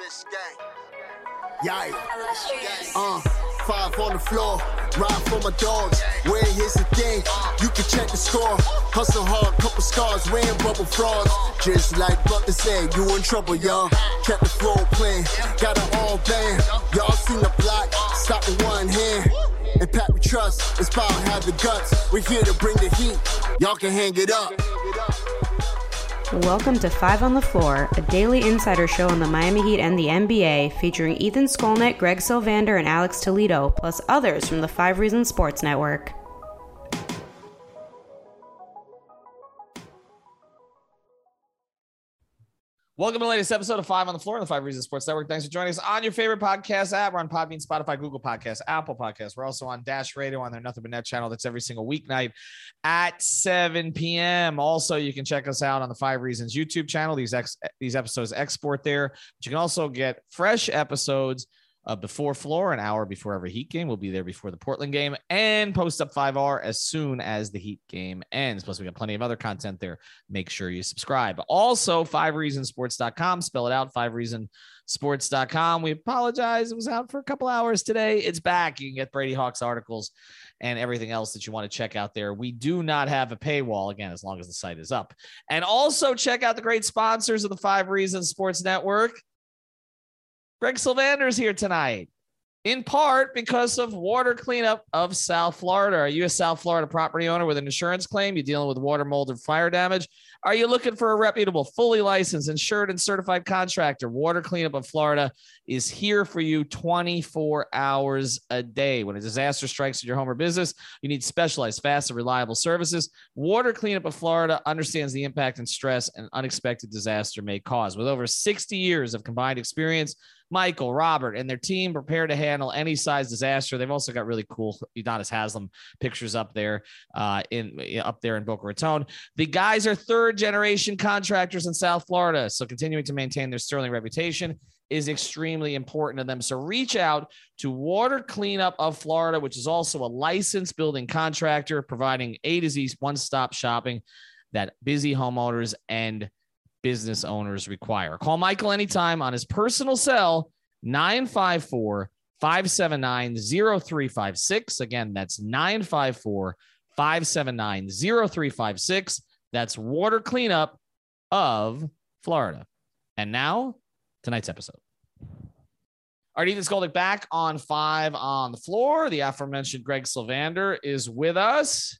The Biscayne. Yikes. Uh, five on the floor, ride for my dogs. Where here's the thing, you can check the score. Hustle hard, couple scars, wearing bubble frauds. Just like Butler said, you in trouble, y'all. Kept the flow playing, got it all band. Y'all seen the block, stop with one hand. And Pat we trust, it's power, have the guts. We're here to bring the heat, y'all can hang it up. Welcome to Five on the Floor, a daily insider show on the Miami Heat and the NBA, featuring Ethan Skolnick, Greg Sylvander, and Alex Toledo, plus others from the Five Reasons Sports Network. Welcome to the latest episode of Five on the Floor on the Five Reasons Sports Network. Thanks for joining us on your favorite podcast app. We're on Podbean, Spotify, Google Podcasts, Apple Podcasts. We're also on Dash Radio on their Nothing But Net channel. That's every single weeknight at 7 p.m. Also, you can check us out on the Five Reasons YouTube channel. These ex- these episodes export there. But you can also get fresh episodes uh, before floor, an hour before every Heat game. We'll be there before the Portland game and post up 5R as soon as the Heat game ends. Plus, we got plenty of other content there. Make sure you subscribe. Also, 5reasonsports.com, spell it out, 5reasonsports.com. We apologize. It was out for a couple hours today. It's back. You can get Brady Hawk's articles and everything else that you want to check out there. We do not have a paywall, again, as long as the site is up. And also check out the great sponsors of the Five Reasons Sports Network. Greg Sylvander's here tonight, in part because of water cleanup of South Florida. Are you a South Florida property owner with an insurance claim? You're dealing with water, mold, and fire damage? Are you looking for a reputable, fully licensed, insured, and certified contractor? Water Cleanup of Florida is here for you 24 hours a day. When a disaster strikes at your home or business, you need specialized, fast, and reliable services. Water Cleanup of Florida understands the impact and stress an unexpected disaster may cause. With over 60 years of combined experience, Michael, Robert, and their team prepare to handle any size disaster. They've also got really cool Udonis Haslem pictures up there uh, in up there in Boca Raton. The guys are third generation contractors in South Florida, so continuing to maintain their sterling reputation is extremely important to them. So reach out to Water Cleanup of Florida, which is also a licensed building contractor providing A to Z one stop shopping that busy homeowners and business owners require. Call Michael anytime on his personal cell, 954 579 0356. Again, that's 954 579 0356. That's water cleanup of Florida. And now, tonight's episode. All right, Ethan Skolnick back on five on the floor. The aforementioned Greg Sylvander is with us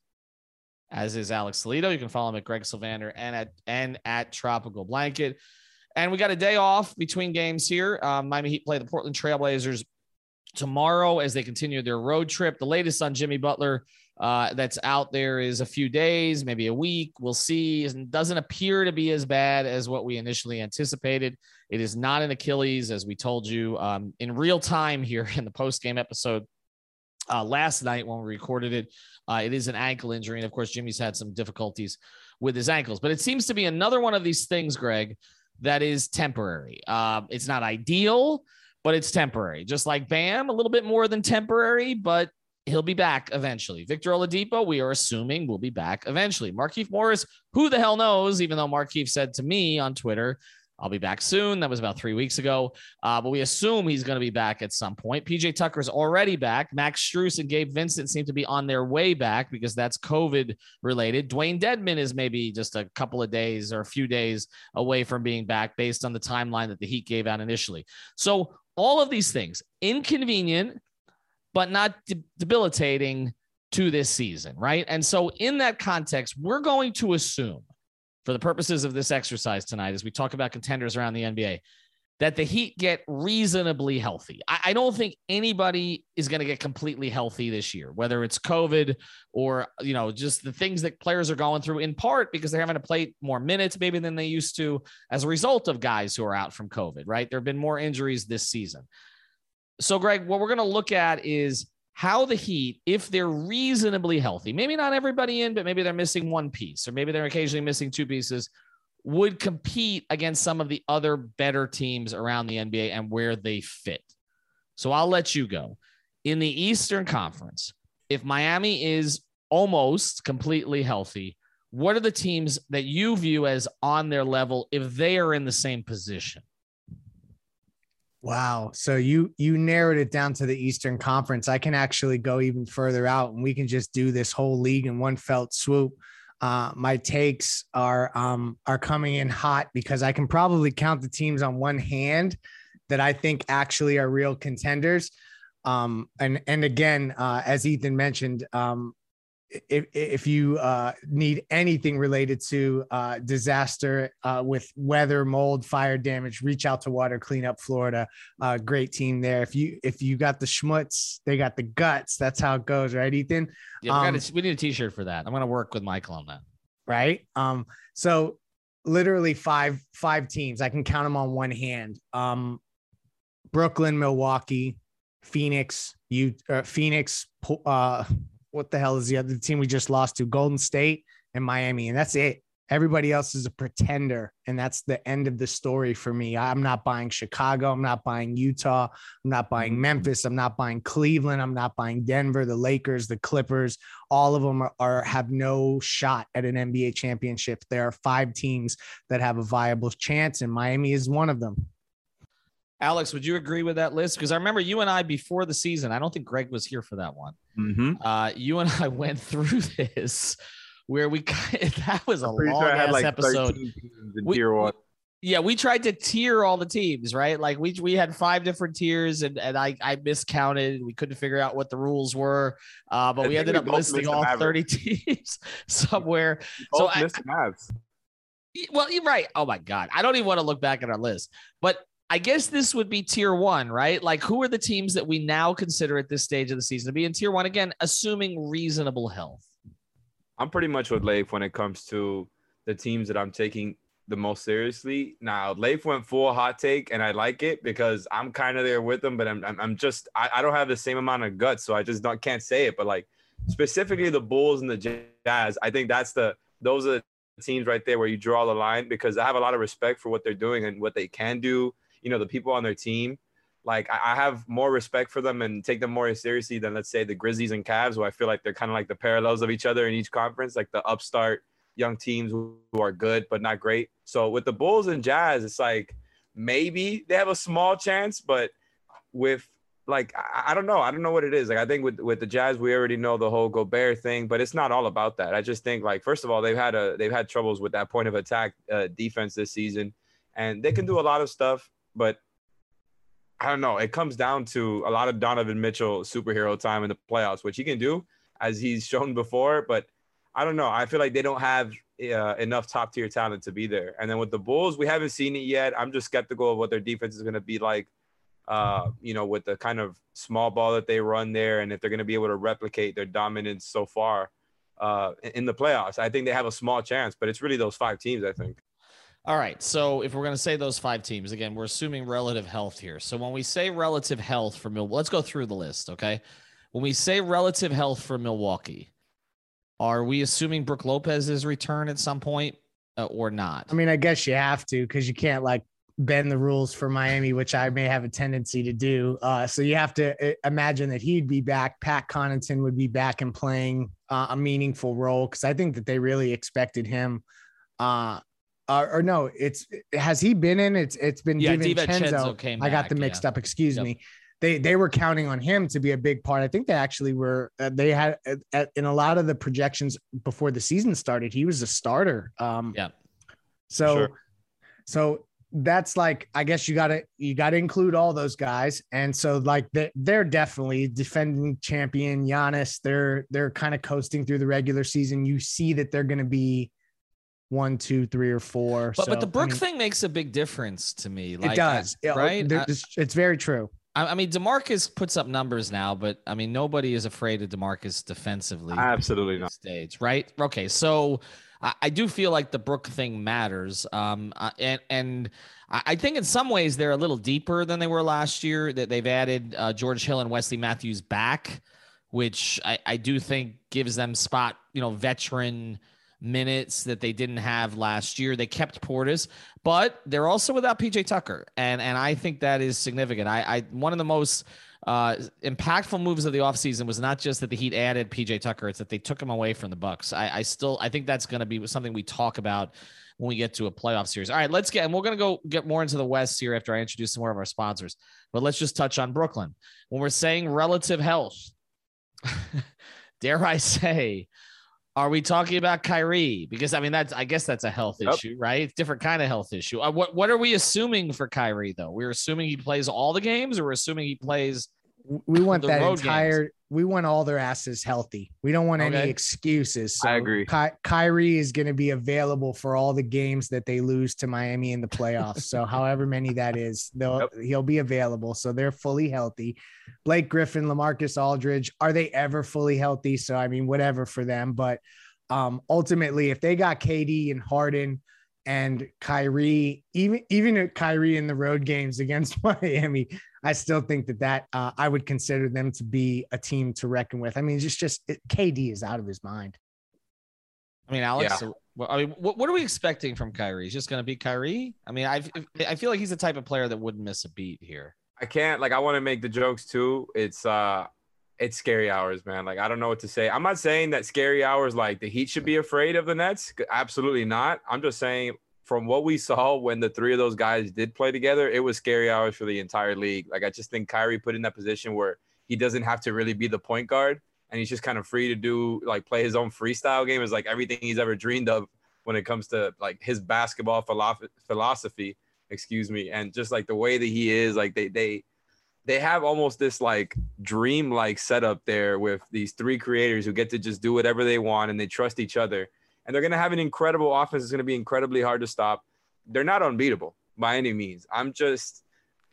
as is Alex Toledo. You can follow him at Greg Sylvander and at and at Tropical Blanket. And we got a day off between games here. Um, Miami Heat play the Portland Trailblazers tomorrow as they continue their road trip. The latest on Jimmy Butler uh, that's out there is a few days, maybe a week. We'll see. It doesn't appear to be as bad as what we initially anticipated. It is not an Achilles, as we told you um, in real time here in the post game episode uh, last night when we recorded it. Uh, it is an ankle injury. And of course, Jimmy's had some difficulties with his ankles, but it seems to be another one of these things, Greg, that is temporary. Uh, it's not ideal, but it's temporary. Just like Bam, a little bit more than temporary, but he'll be back eventually. Victor Oladipo, we are assuming will be back eventually. Markieff Morris, who the hell knows? Even though Markieff said to me on Twitter I'll be back soon. That was about three weeks ago. Uh, but we assume he's going to be back at some point. PJ Tucker's already back. Max Strus and Gabe Vincent seem to be on their way back because that's COVID related. Dewayne Dedmon is maybe just a couple of days or a few days away from being back based on the timeline that the Heat gave out initially. So, all of these things inconvenient, but not de- debilitating to this season, right? And so, in that context, we're going to assume for the purposes of this exercise tonight, as we talk about contenders around the NBA, that the Heat get reasonably healthy. I, I don't think anybody is going to get completely healthy this year, whether it's COVID or you know just the things that players are going through. In part because they're having to play more minutes maybe than they used to as a result of guys who are out from COVID. Right, there have been more injuries this season. So, Greg, what we're going to look at is how the Heat, if they're reasonably healthy, maybe not everybody in, but maybe they're missing one piece, or maybe they're occasionally missing two pieces would compete against some of the other better teams around the NBA and where they fit. So I'll let you go. In the Eastern Conference, if Miami is almost completely healthy, what are the teams that you view as on their level if they are in the same position? Wow. So you you narrowed it down to the Eastern Conference. I can actually go even further out and we can just do this whole league in one felt swoop. Uh, my takes are um, are coming in hot because I can probably count the teams on one hand that I think actually are real contenders. Um, and and again, uh, as Ethan mentioned, um, if, if you uh, need anything related to uh, disaster uh, with weather, mold, fire damage, reach out to Water Cleanup Florida. Uh, great team there. If you if you got the schmutz, they got the guts. That's how it goes, right, Ethan? Yeah, we, um, we need a T-shirt for that. I'm going to work with Michael on that. Right. Um. So literally five five teams. I can count them on one hand. Um, Brooklyn, Milwaukee, Phoenix, you uh, Phoenix, uh, what the hell is the other team we just lost to? Golden State and Miami, and that's it. Everybody else is a pretender, and that's the end of the story for me. I'm not buying Chicago. I'm not buying Utah. I'm not buying mm-hmm. Memphis. I'm not buying Cleveland. I'm not buying Denver, the Lakers, the Clippers. All of them are, are have no shot at an NBA championship. There are five teams that have a viable chance, and Miami is one of them. Alex, would you agree with that list? Because I remember you and I before the season. I don't think Greg was here for that one. Mm-hmm. Uh, you and I went through this where we that was a long sure ass like episode. We. Yeah, we tried to tier all the teams, right? Like we we had five different tiers, and and I I miscounted. We couldn't figure out what the rules were, uh, but I we ended we up listing all thirty teams somewhere. so I, well, you're right. Oh my god, I don't even want to look back at our list, but I guess this would be tier one, right? Like, who are the teams that we now consider at this stage of the season to be in tier one? Again, assuming reasonable health. I'm pretty much with Leif when it comes to the teams that I'm taking the most seriously. Now, Leif went full hot take, and I like it because I'm kind of there with them, but I'm, I'm, I'm just, I, I don't have the same amount of guts, so I just don't can't say it. But like specifically the Bulls and the Jazz, I think that's the those are the teams right there where you draw the line because I have a lot of respect for what they're doing and what they can do you know the people on their team like I, have more respect for them and take them more seriously than let's say the Grizzlies and Cavs, who I feel like they're kind of like the parallels of each other in each conference, like the upstart young teams who are good but not great. So with the Bulls and Jazz, it's like maybe they have a small chance, but with like I, I don't know, I don't know what it is. Like I think with with the Jazz, we already know the whole Gobert thing, but it's not all about that. I just think like first of all, they've had a they've had troubles with that point of attack uh, defense this season, and they can do a lot of stuff but I don't know. It comes down to a lot of Donovan Mitchell superhero time in the playoffs, which he can do as he's shown before. But I don't know. I feel like they don't have uh, enough top tier talent to be there. And then with the Bulls, we haven't seen it yet. I'm just skeptical of what their defense is going to be like. Uh, you know, with the kind of small ball that they run there, and if they're going to be able to replicate their dominance so far uh, in the playoffs, I think they have a small chance. But it's really those five teams. I think. All right. So if we're going to say those five teams again, we're assuming relative health here. So when we say relative health for Milwaukee, let's go through the list. Okay. When we say relative health for Milwaukee, are we assuming Brook Lopez's return at some point uh, or not? I mean, I guess you have to because you can't like bend the rules for Miami, which I may have a tendency to do. Uh, so you have to uh, imagine that he'd be back. Pat Connaughton would be back and playing uh, a meaningful role because I think that they really expected him. Uh, uh, or no, it's has he been in? It's it's been yeah, DiVincenzo. came. I got the mixed yeah. up. Excuse yep. me. They they were counting on him to be a big part. I think they actually were. Uh, they had uh, in a lot of the projections before the season started. He was a starter. Um, yeah. So, sure. so that's like I guess you gotta you gotta include all those guys. And so like they they're definitely defending champion Giannis. They're they're kind of coasting through the regular season. You see that they're going to be one, two, three, or four. But so, but the Brook I mean, thing makes a big difference to me. Like, it does, I- right? I- it's, it's very true. I, I mean, Demarcus puts up numbers now, but I mean, nobody is afraid of Demarcus defensively. Absolutely not. Stage, right? Okay, so I, I do feel like the Brook thing matters, um, uh, and and I, I think in some ways they're a little deeper than they were last year. That they've added uh, George Hill and Wesley Matthews back, which I, I do think gives them spot, you know, veteran minutes that they didn't have last year. They kept Portis, but they're also without PJ Tucker, and and I think that is significant. I, I one of the most uh, impactful moves of the offseason was not just that the Heat added PJ Tucker; it's that they took him away from the Bucks. I, I still I think that's going to be something we talk about when we get to a playoff series. All right, let's get and we're going to go get more into the West here after I introduce some more of our sponsors. But let's just touch on Brooklyn when we're saying relative health. dare I say, are we talking about Kyrie? Because I mean, that's I guess that's a health Yep. issue, right? It's different kind of health issue. Uh, what what are we assuming for Kyrie though? We're assuming he plays all the games, or we're assuming he plays. We want The that road entire. We want all their asses healthy. We don't want Okay. any excuses. So I agree. Ky- Kyrie is going to be available for all the games that they lose to Miami in the playoffs. so however many that is, they'll Yep. he'll be available. So they're fully healthy. Blake Griffin, Lamarcus Aldridge, are they ever fully healthy? So I mean, whatever for them. But um, ultimately, if they got KD and Harden and Kyrie, even even at Kyrie in the road games against Miami, I still think that that uh, I would consider them to be a team to reckon with. I mean, just just it, KD is out of his mind. I mean, Alex. Yeah. so- well, I mean, what, what are we expecting from Kyrie? He's just going to be Kyrie. I mean, I I feel like he's the type of player that wouldn't miss a beat here. I can't like I want to make the jokes too. It's uh it's scary hours, man. Like I don't know what to say. I'm not saying that scary hours like the Heat should be afraid of the Nets. Absolutely not. I'm just saying from what we saw when the three of those guys did play together, it was scary hours for the entire league. Like I just think Kyrie put in that position where he doesn't have to really be the point guard and he's just kind of free to do like play his own freestyle game is like everything he's ever dreamed of when it comes to like his basketball philosophy excuse me and just like the way that he is like they they they have almost this like dream like setup there with these three creators who get to just do whatever they want and they trust each other. And they're going to have an incredible offense it's going to be incredibly hard to stop. They're not unbeatable by any means. I'm just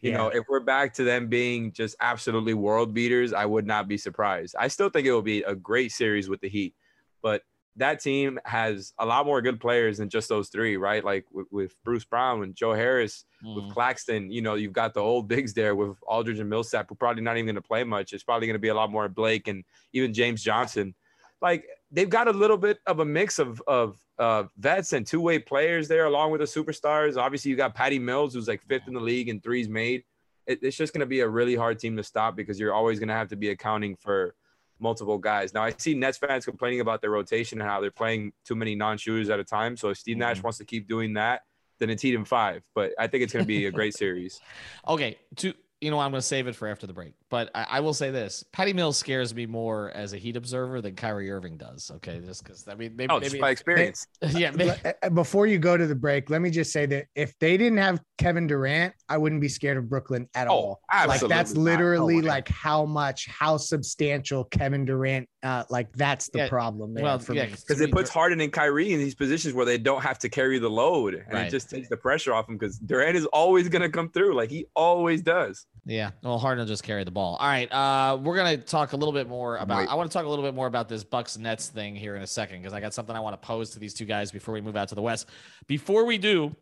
you know if we're back to them being just absolutely world beaters i would not be surprised. I still think it will be a great series with the heat but that team has a lot more good players than just those three, right? Like with, with Bruce Brown and Joe Harris, with Mm. Claxton, you know, you've got the old bigs there with Aldridge and Millsap, who probably not even going to play much. It's probably going to be a lot more Blake and even James Johnson. Like they've got a little bit of a mix of of uh, vets and two way players there, along with the superstars. Obviously, you got Patty Mills, who's like fifth in the league and threes made. It, it's just going to be a really hard team to stop because you're always going to have to be accounting for multiple guys. Now I see Nets fans complaining about their rotation and how they're playing too many non-shooters at a time. So if Steve Nash mm-hmm. wants to keep doing that, then it's Heat five. But I think it's going to be a great series. Okay, to you know, I'm going to save it for after the break. But I, I will say this: Patty Mills scares me more as a Heat observer than Kyrie Irving does. Okay, just because I mean, maybe, Oh, just maybe by experience. yeah, maybe, Uh, Before you go to the break, let me just say that if they didn't have Kevin Durant, I wouldn't be scared of Brooklyn at Oh, all. Like that's not. No literally like how much, how substantial Kevin Durant. Uh, like that's the Yeah, problem there well, for yeah, me. Because it puts Harden and Kyrie in these positions where they don't have to carry the load, and Right. it just takes the pressure off them. Because Durant is always going to come through, like he always does. Yeah, well, Harden will just carry the ball. All right, uh, we're gonna talk a little bit more about. Right. I want to talk a little bit more about this Bucks Nets thing here in a second because I got something I want to pose to these two guys before we move out to the West. Before we do,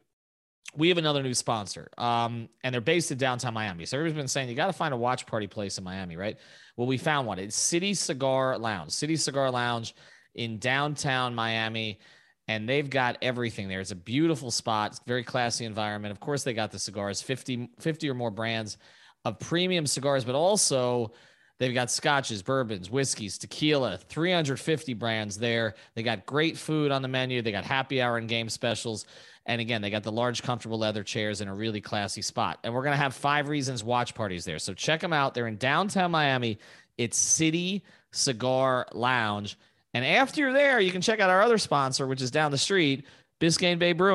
we have another new sponsor, um, and they're based in downtown Miami. So everybody's been saying you got to find a watch party place in Miami, right? Well, we found one. It's City Cigar Lounge. City Cigar Lounge in downtown Miami and they've got everything there. It's a beautiful spot, it's a very classy environment. Of course, they got the cigars, 50, 50 or more brands of premium cigars, but also they've got scotches, bourbons, whiskeys, tequila, 350 brands there. They got great food on the menu. They got happy hour and game specials. And again, they got the large, comfortable leather chairs in a really classy spot. And we're going to have five reasons watch parties there. So check them out. They're in downtown Miami. It's City Cigar Lounge. And after you're there, you can check out our other sponsor, which is down the street, Biscayne Bay Brewing.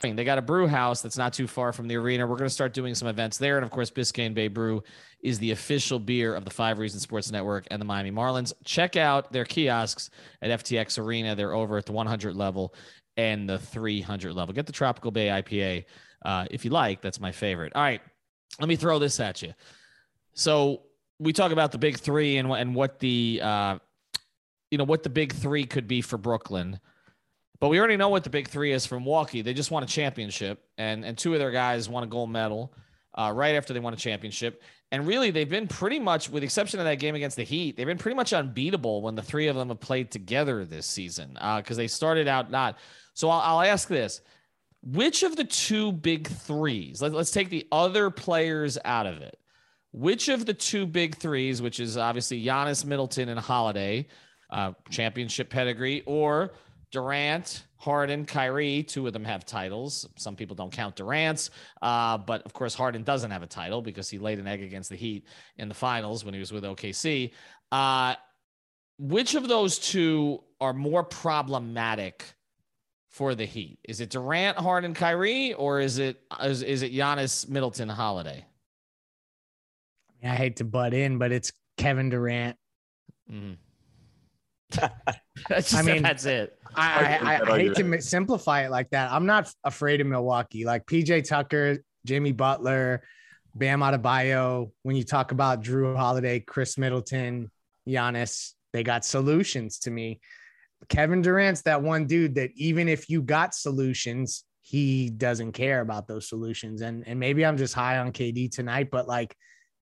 They got a brew house that's not too far from the arena. We're going to start doing some events there. And of course, Biscayne Bay Brew is the official beer of the Five Reasons Sports Network and the Miami Marlins. Check out their kiosks at FTX Arena. They're over at the 100 level and the 300 level. Get the Tropical Bay IPA uh, if you like. That's my favorite. All right. Let me throw this at you. So we talk about the big three and, and what the, uh, you know, what the big three could be for Brooklyn. But we already know what the big three is from Milwaukee. They just won a championship, and and two of their guys won a gold medal uh, right after they won a championship. And really, they've been pretty much, with the exception of that game against the Heat, they've been pretty much unbeatable when the three of them have played together this season because uh, they started out not. So I'll, I'll, ask this: Which of the two big threes? Let, let's take the other players out of it. Which of the two big threes, which is obviously Giannis, Middleton, and Holiday, uh, championship pedigree, or Durant, Harden, Kyrie, two of them have titles. Some people don't count Durant's, uh, but of course, Harden doesn't have a title because he laid an egg against the Heat in the finals when he was with OKC. Uh, which of those two are more problematic for the Heat? Is it Durant, Harden, Kyrie, or is it is, is it Giannis, Middleton, Holiday? I hate to butt in, but it's Kevin Durant. Mm-hmm. that's just, I mean, that's it. I, I, I, hate to simplify it like that. I'm not afraid of Milwaukee. Like PJ Tucker, Jimmy Butler, Bam Adebayo. When you talk about Jrue Holiday, Khris Middleton, Giannis, they got solutions to me. Kevin Durant's that one dude that even if you got solutions, he doesn't care about those solutions. And and maybe I'm just high on KD tonight, but like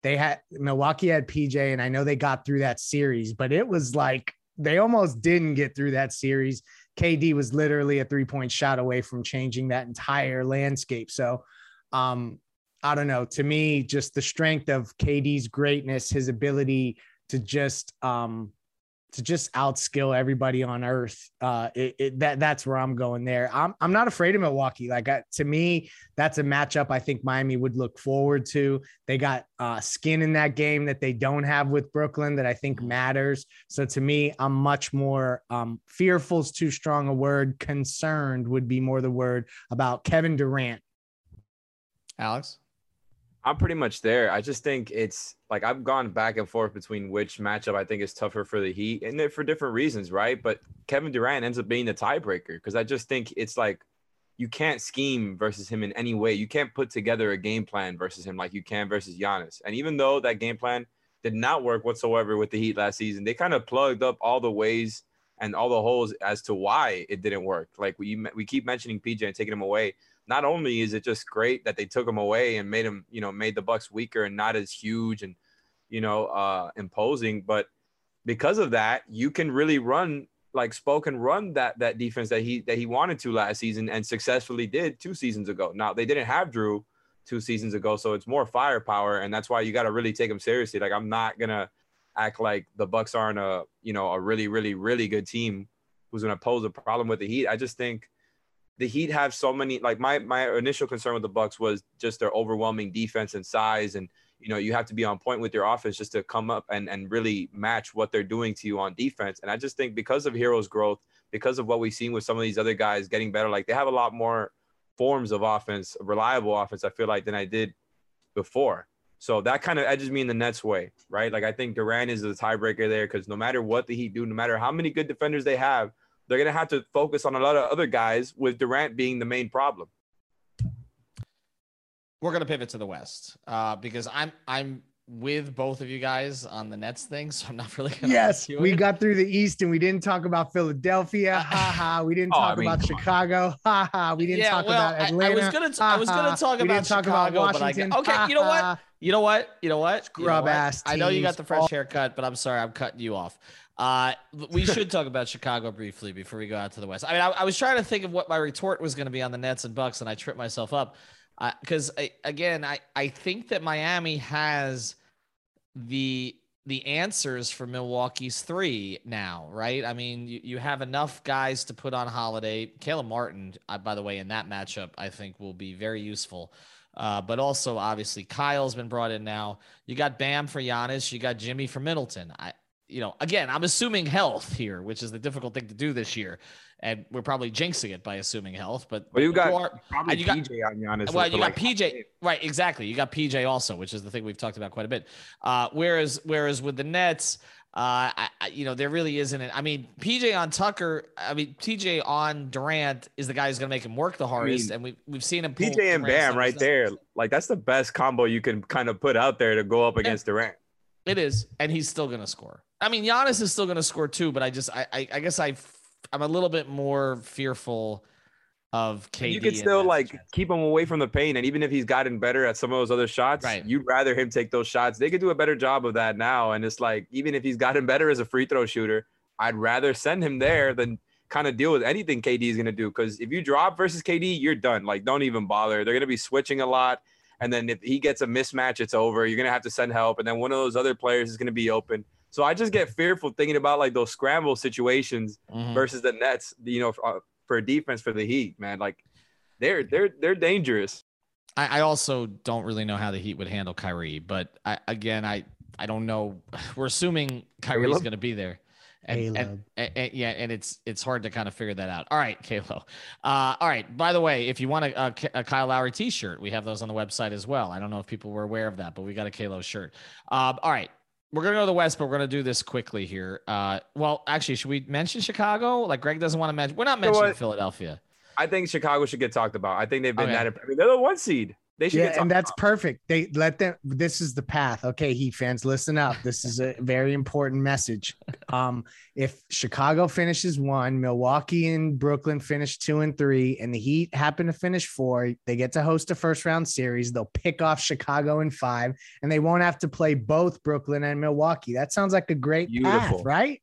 they had Milwaukee had PJ, and I know they got through that series, but it was like they almost didn't get through that series. KD was literally a three point shot away from changing that entire landscape. So, um, I don't know. To me, just the strength of KD's greatness, his ability to just um, to just outskill everybody on earth. Uh, it, it, that that's where I'm going there. I'm I'm not afraid of Milwaukee. Like I, to me, that's a matchup I think Miami would look forward to. They got uh, skin in that game that they don't have with Brooklyn that I think mm-hmm. matters. So to me, I'm much more um, fearful is too strong a word. Concerned would be more the word about Kevin Durant. Alex. I'm pretty much there. I just think it's like I've gone back and forth between which matchup I think is tougher for the Heat, and for different reasons, right? But Kevin Durant ends up being the tiebreaker because I just think it's like you can't scheme versus him in any way. You can't put together a game plan versus him like you can versus Giannis. And even though that game plan did not work whatsoever with the Heat last season, they kind of plugged up all the ways and all the holes as to why it didn't work. Like we we keep mentioning PJ and taking him away not only is it just great that they took him away and made him, you know, made the Bucks weaker and not as huge and, you know, uh, imposing, but because of that, you can really run like spoke and run that that defense that he that he wanted to last season and successfully did two seasons ago. Now they didn't have Jrue two seasons ago, so it's more firepower, and that's why you got to really take him seriously. Like I'm not gonna act like the Bucks aren't a you know a really really really good team who's gonna pose a problem with the Heat. I just think the Heat have so many. Like my my initial concern with the Bucks was just their overwhelming defense and size, and you know you have to be on point with your offense just to come up and and really match what they're doing to you on defense. And I just think because of Herro's growth, because of what we've seen with some of these other guys getting better, like they have a lot more forms of offense, reliable offense. I feel like than I did before. So that kind of edges me in the Nets way, right? Like I think Durant is the tiebreaker there because no matter what the Heat do, no matter how many good defenders they have, they're going to have to focus on a lot of other guys with Durant being the main problem. We're going to pivot to the West uh, because I'm I'm with both of you guys on the Nets thing, so I'm not really. Gonna yes, we it. got through the East and we didn't talk about Philadelphia. Ha ha. We didn't oh, talk I mean, about Chicago. Ha ha. We didn't yeah, talk well, about Atlanta. I, I was gonna. T- I was gonna talk we about talk Chicago, about Washington. but I okay. You know what? You know what? You know what? Scrub you know ass. I know you got the fresh haircut, but I'm sorry, I'm cutting you off. Uh, we should talk about Chicago briefly before we go out to the West. I mean, I, I was trying to think of what my retort was going to be on the Nets and Bucks, and I tripped myself up because uh, again, I I think that Miami has the the answers for Milwaukee's three now, right? I mean, you, you have enough guys to put on Holiday. Caleb Martin, uh, by the way, in that matchup, I think will be very useful. Uh, but also, obviously, Kyle's been brought in now. You got Bam for Giannis. You got Jimmy for Middleton. I, you know, again, I'm assuming health here, which is the difficult thing to do this year and we're probably jinxing it by assuming health. But well, you got are, probably you PJ got, on Giannis. Well, you got like PJ, right? Exactly. You got PJ also, which is the thing we've talked about quite a bit. Uh, whereas, whereas with the Nets, uh, I, I, you know, there really isn't. It. I mean, PJ on Tucker. I mean, PJ on Durant is the guy who's going to make him work the hardest, I mean, and we've we've seen him. PJ and Bam right there, like that's the best combo you can kind of put out there to go up against yeah. Durant. It is, and he's still going to score. I mean, Giannis is still going to score too, but I just, I, I, I guess I I'm a little bit more fearful of KD. You can still like keep him away from the paint, and even if he's gotten better at some of those other shots, right. you'd rather him take those shots. They could do a better job of that now, and it's like even if he's gotten better as a free throw shooter, I'd rather send him there than kind of deal with anything KD is going to do. Because if you drop versus KD, you're done. Like don't even bother. They're going to be switching a lot. And then if he gets a mismatch, it's over. You're gonna have to send help, and then one of those other players is gonna be open. So I just get fearful thinking about like those scramble situations mm-hmm. versus the Nets. You know, for, for defense for the Heat, man, like they're they're they're dangerous. I, I also don't really know how the Heat would handle Kyrie, but I, again, I I don't know. We're assuming Kyrie's going to be there. And, and, and, and, yeah, and it's it's hard to kind of figure that out. All right, Kalo. Uh, all right. By the way, if you want a, a, a, Kyle Lowry T-shirt, we have those on the website as well. I don't know if people were aware of that, but we got a Kalo shirt. Uh, all right, we're gonna go to the West, but we're gonna do this quickly here. Uh, well, actually, should we mention Chicago? Like Greg doesn't want to mention. We're not mentioning you know Philadelphia. I think Chicago should get talked about. I think they've been okay. that. I mean, they're the one seed. They should yeah, and that's about. perfect. They let them. This is the path. Okay, Heat fans, listen up. This is a very important message. Um, if Chicago finishes one, Milwaukee and Brooklyn finish two and three, and the Heat happen to finish four, they get to host a first round series. They'll pick off Chicago in five, and they won't have to play both Brooklyn and Milwaukee. That sounds like a great Beautiful. path, right?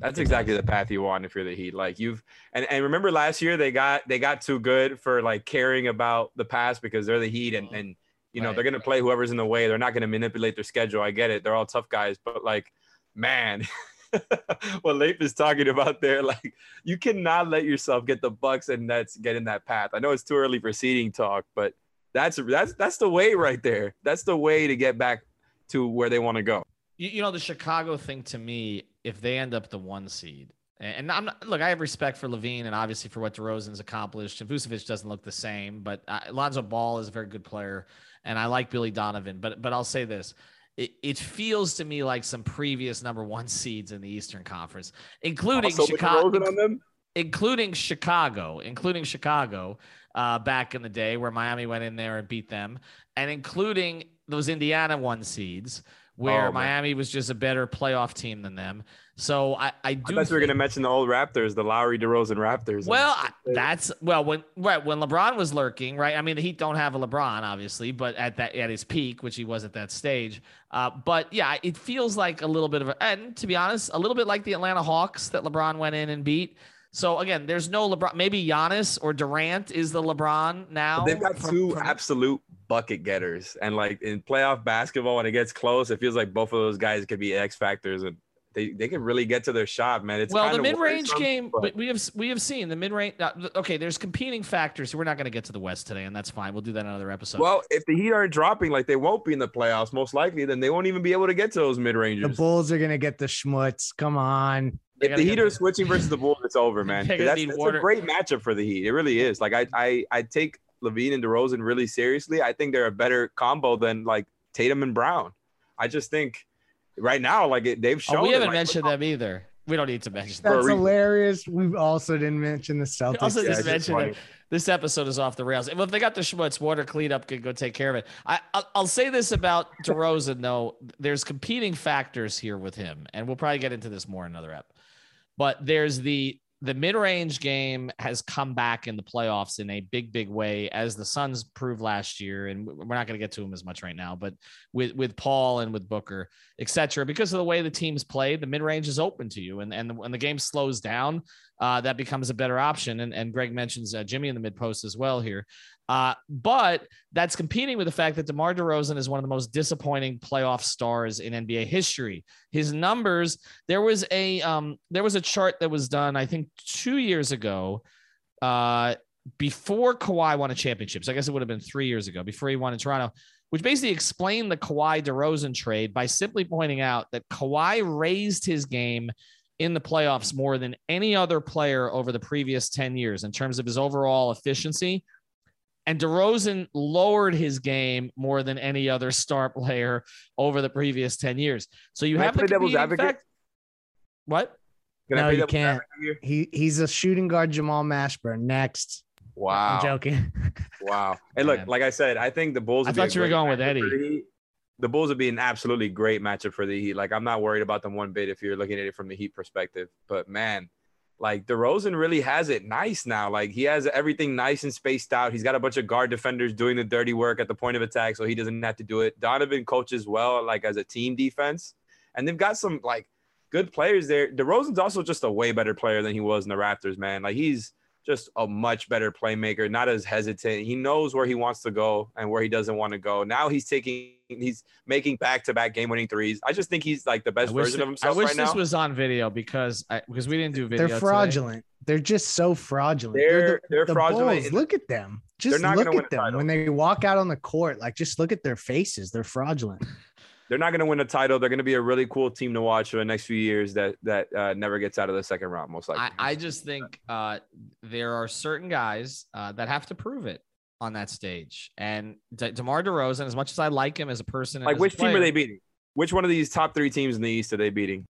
That's exactly the path you want if you're the Heat. Like you've and, and remember last year they got they got too good for like caring about the past because they're the Heat and mm-hmm. and you know right, they're gonna play whoever's in the way. They're not gonna manipulate their schedule. I get it. They're all tough guys, but like, man, what Leif is talking about there, like you cannot let yourself get the Bucks and Nets get in that path. I know it's too early for seeding talk, but that's that's that's the way right there. That's the way to get back to where they want to go. You, you know the Chicago thing to me if they end up the one seed, and I'm not, look, I have respect for LaVine and obviously for what DeRozan's accomplished. And Vucevic doesn't look the same, but uh, Lonzo Ball is a very good player, and I like Billy Donovan. But but I'll say this: it, it feels to me like some previous number one seeds in the Eastern Conference, including also Chicago, including Chicago, including Chicago uh, back in the day where Miami went in there and beat them, and including those Indiana one seeds where oh, Miami was just a better playoff team than them. So I, I do. I you were going to mention the old Raptors, the Lowry DeRozan Raptors. Well, that's well when right when LeBron was lurking, right? I mean, the Heat don't have a LeBron, obviously, but at that at his peak, which he was at that stage. Uh, but yeah, it feels like a little bit of a, and to be honest, a little bit like the Atlanta Hawks that LeBron went in and beat. So again, there's no LeBron. Maybe Giannis or Durant is the LeBron now. But they've got from, two from, absolute bucket getters, and like in playoff basketball, when it gets close, it feels like both of those guys could be X factors, and they, they can really get to their shot, man. It's well, the mid range game, but we have we have seen the mid range. Uh, okay, there's competing factors. We're not going to get to the West today, and that's fine. We'll do that in another episode. Well, if the Heat aren't dropping like they won't be in the playoffs, most likely, then they won't even be able to get to those mid ranges. The Bulls are going to get the schmutz. Come on. If the Heat are switching versus the Bulls, it's over, man. That's, that's a great matchup for the Heat. It really is. Like I I I take LaVine and DeRozan really seriously. I think they're a better combo than like Tatum and Brown. I just think right now, like it, they've shown. Oh, we haven't like, mentioned them either. We don't need to mention That's hilarious. We also didn't mention the Celtics. We also just mentioned that this episode is off the rails. Well, if they got the Schmutz water cleanup, could go take care of it. I, I'll, I'll say this about DeRozan though: there's competing factors here with him, and we'll probably get into this more in another ep. But there's the the mid-range game has come back in the playoffs in a big big way as the suns proved last year and we're not going to get to them as much right now but with with paul and with booker etc because of the way the teams play the mid-range is open to you and and when the game slows down uh, that becomes a better option and, and greg mentions uh, jimmy in the mid post as well here uh, but that's competing with the fact that DeMar DeRozan is one of the most disappointing playoff stars in NBA history. His numbers, there was a um, there was a chart that was done, I think, two years ago, uh, before Kawhi won a championship. So I guess it would have been three years ago before he won in Toronto, which basically explained the Kawhi DeRozan trade by simply pointing out that Kawhi raised his game in the playoffs more than any other player over the previous 10 years in terms of his overall efficiency and DeRozan lowered his game more than any other star player over the previous 10 years. So you Can have the devil's advocate. Fact- what? Can no, you can't. He he's a shooting guard, Jamal Mashburn. Next. Wow. I'm joking. wow. And look, like I said, I think the Bulls. I thought you were going with Eddie. The, the Bulls would be an absolutely great matchup for the Heat. Like I'm not worried about them one bit if you're looking at it from the Heat perspective. But man, like DeRozan really has it nice now. Like he has everything nice and spaced out. He's got a bunch of guard defenders doing the dirty work at the point of attack, so he doesn't have to do it. Donovan coaches well, like as a team defense, and they've got some like good players there. DeRozan's also just a way better player than he was in the Raptors, man. Like he's just a much better playmaker, not as hesitant. He knows where he wants to go and where he doesn't want to go. Now he's taking, he's making back to back game winning threes. I just think he's like the best version that, of himself. I wish right this now. was on video because I, because we didn't do video. They're fraudulent. Today. They're just so fraudulent. They're they're, the, they're the fraudulent. Bulls, look at them. Just look at them when they walk out on the court. Like just look at their faces. They're fraudulent they're not going to win a title. They're going to be a really cool team to watch for the next few years that that uh, never gets out of the second round, most likely. I, I just think uh, there are certain guys uh, that have to prove it on that stage. And De- DeMar DeRozan, as much as I like him as a person, like which player, team are they beating? Which one of these top three teams in the East are they beating?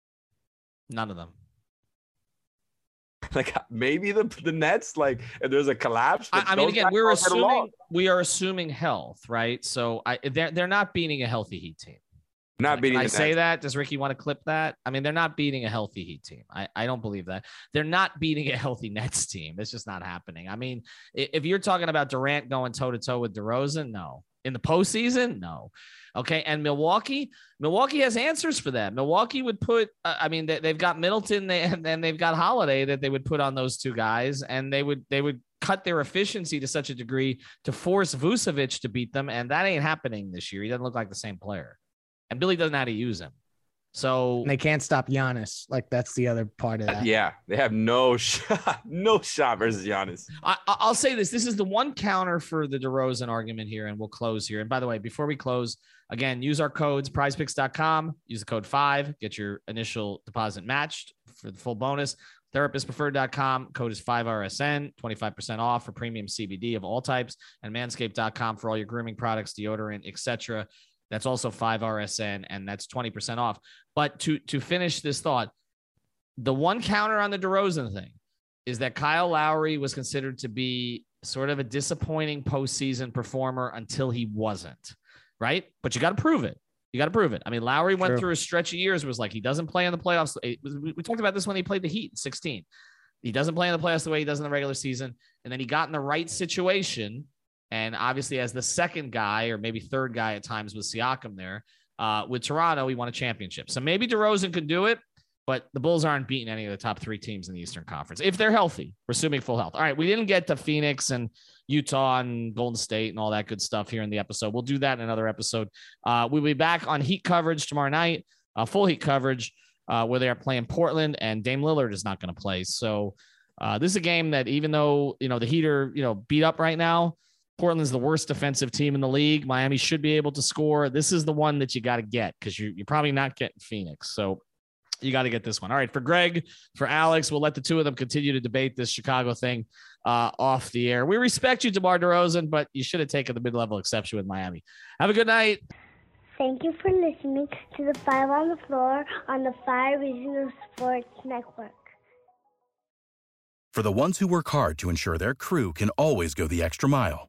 None of them. like maybe the the Nets. Like if there's a collapse. I, I mean, again, we're assuming we are assuming health, right? So I they're they're not beating a healthy Heat team. Not beating. I say that. Does Ricky want to clip that? I mean, they're not beating a healthy Heat team. I, I don't believe that. They're not beating a healthy Nets team. It's just not happening. I mean, if you're talking about Durant going toe to toe with DeRozan, no. In the postseason, no. Okay, and Milwaukee, Milwaukee has answers for that. Milwaukee would put, uh, I mean, they, have got Middleton, they, and then they've got Holiday that they would put on those two guys, and they would they would cut their efficiency to such a degree to force Vucevic to beat them, and that ain't happening this year. He doesn't look like the same player and Billy doesn't know how to use him. So and they can't stop Giannis. Like that's the other part of that. Yeah, they have no shot, no shot versus Giannis. I, will say this: this is the one counter for the DeRozan argument here, and we'll close here. And by the way, before we close, again, use our codes: PrizePicks.com. Use the code five, get your initial deposit matched for the full bonus. TherapistPreferred.com. Code is 5RSN, 25% off for premium CBD of all types, and Manscaped.com for all your grooming products, deodorant, etc. That's also 5RSN and that's 20% off. But to to finish this thought, the one counter on the DeRozan thing is that Kyle Lowry was considered to be sort of a disappointing postseason performer until he wasn't, right? But you got to prove it. You got to prove it. I mean, Lowry went True. through a stretch of years was like he doesn't play in the playoffs. We talked about this when he played the Heat in 16. He doesn't play in the playoffs the way he does in the regular season. And then he got in the right situation and obviously, as the second guy or maybe third guy at times with Siakam there, uh, with Toronto, we won a championship. So maybe DeRozan could do it, but the Bulls aren't beating any of the top three teams in the Eastern Conference if they're healthy. We're assuming full health. All right, we didn't get to Phoenix and Utah and Golden State and all that good stuff here in the episode. We'll do that in another episode. Uh, we'll be back on Heat coverage tomorrow night, uh, full Heat coverage, uh, where they are playing Portland, and Dame Lillard is not going to play. So uh, this is a game that even though you know the Heat are you know beat up right now Portland's the worst defensive team in the league. Miami should be able to score. This is the one that you got to get because you, you're probably not getting Phoenix. So you got to get this one. All right. For Greg, for Alex, we'll let the two of them continue to debate this Chicago thing uh, off the air. We respect you, DeMar DeRozan, but you should have taken the mid level exception with Miami. Have a good night. Thank you for listening to the Five on the Floor on the Five Reasons Sports Network. For the ones who work hard to ensure their crew can always go the extra mile,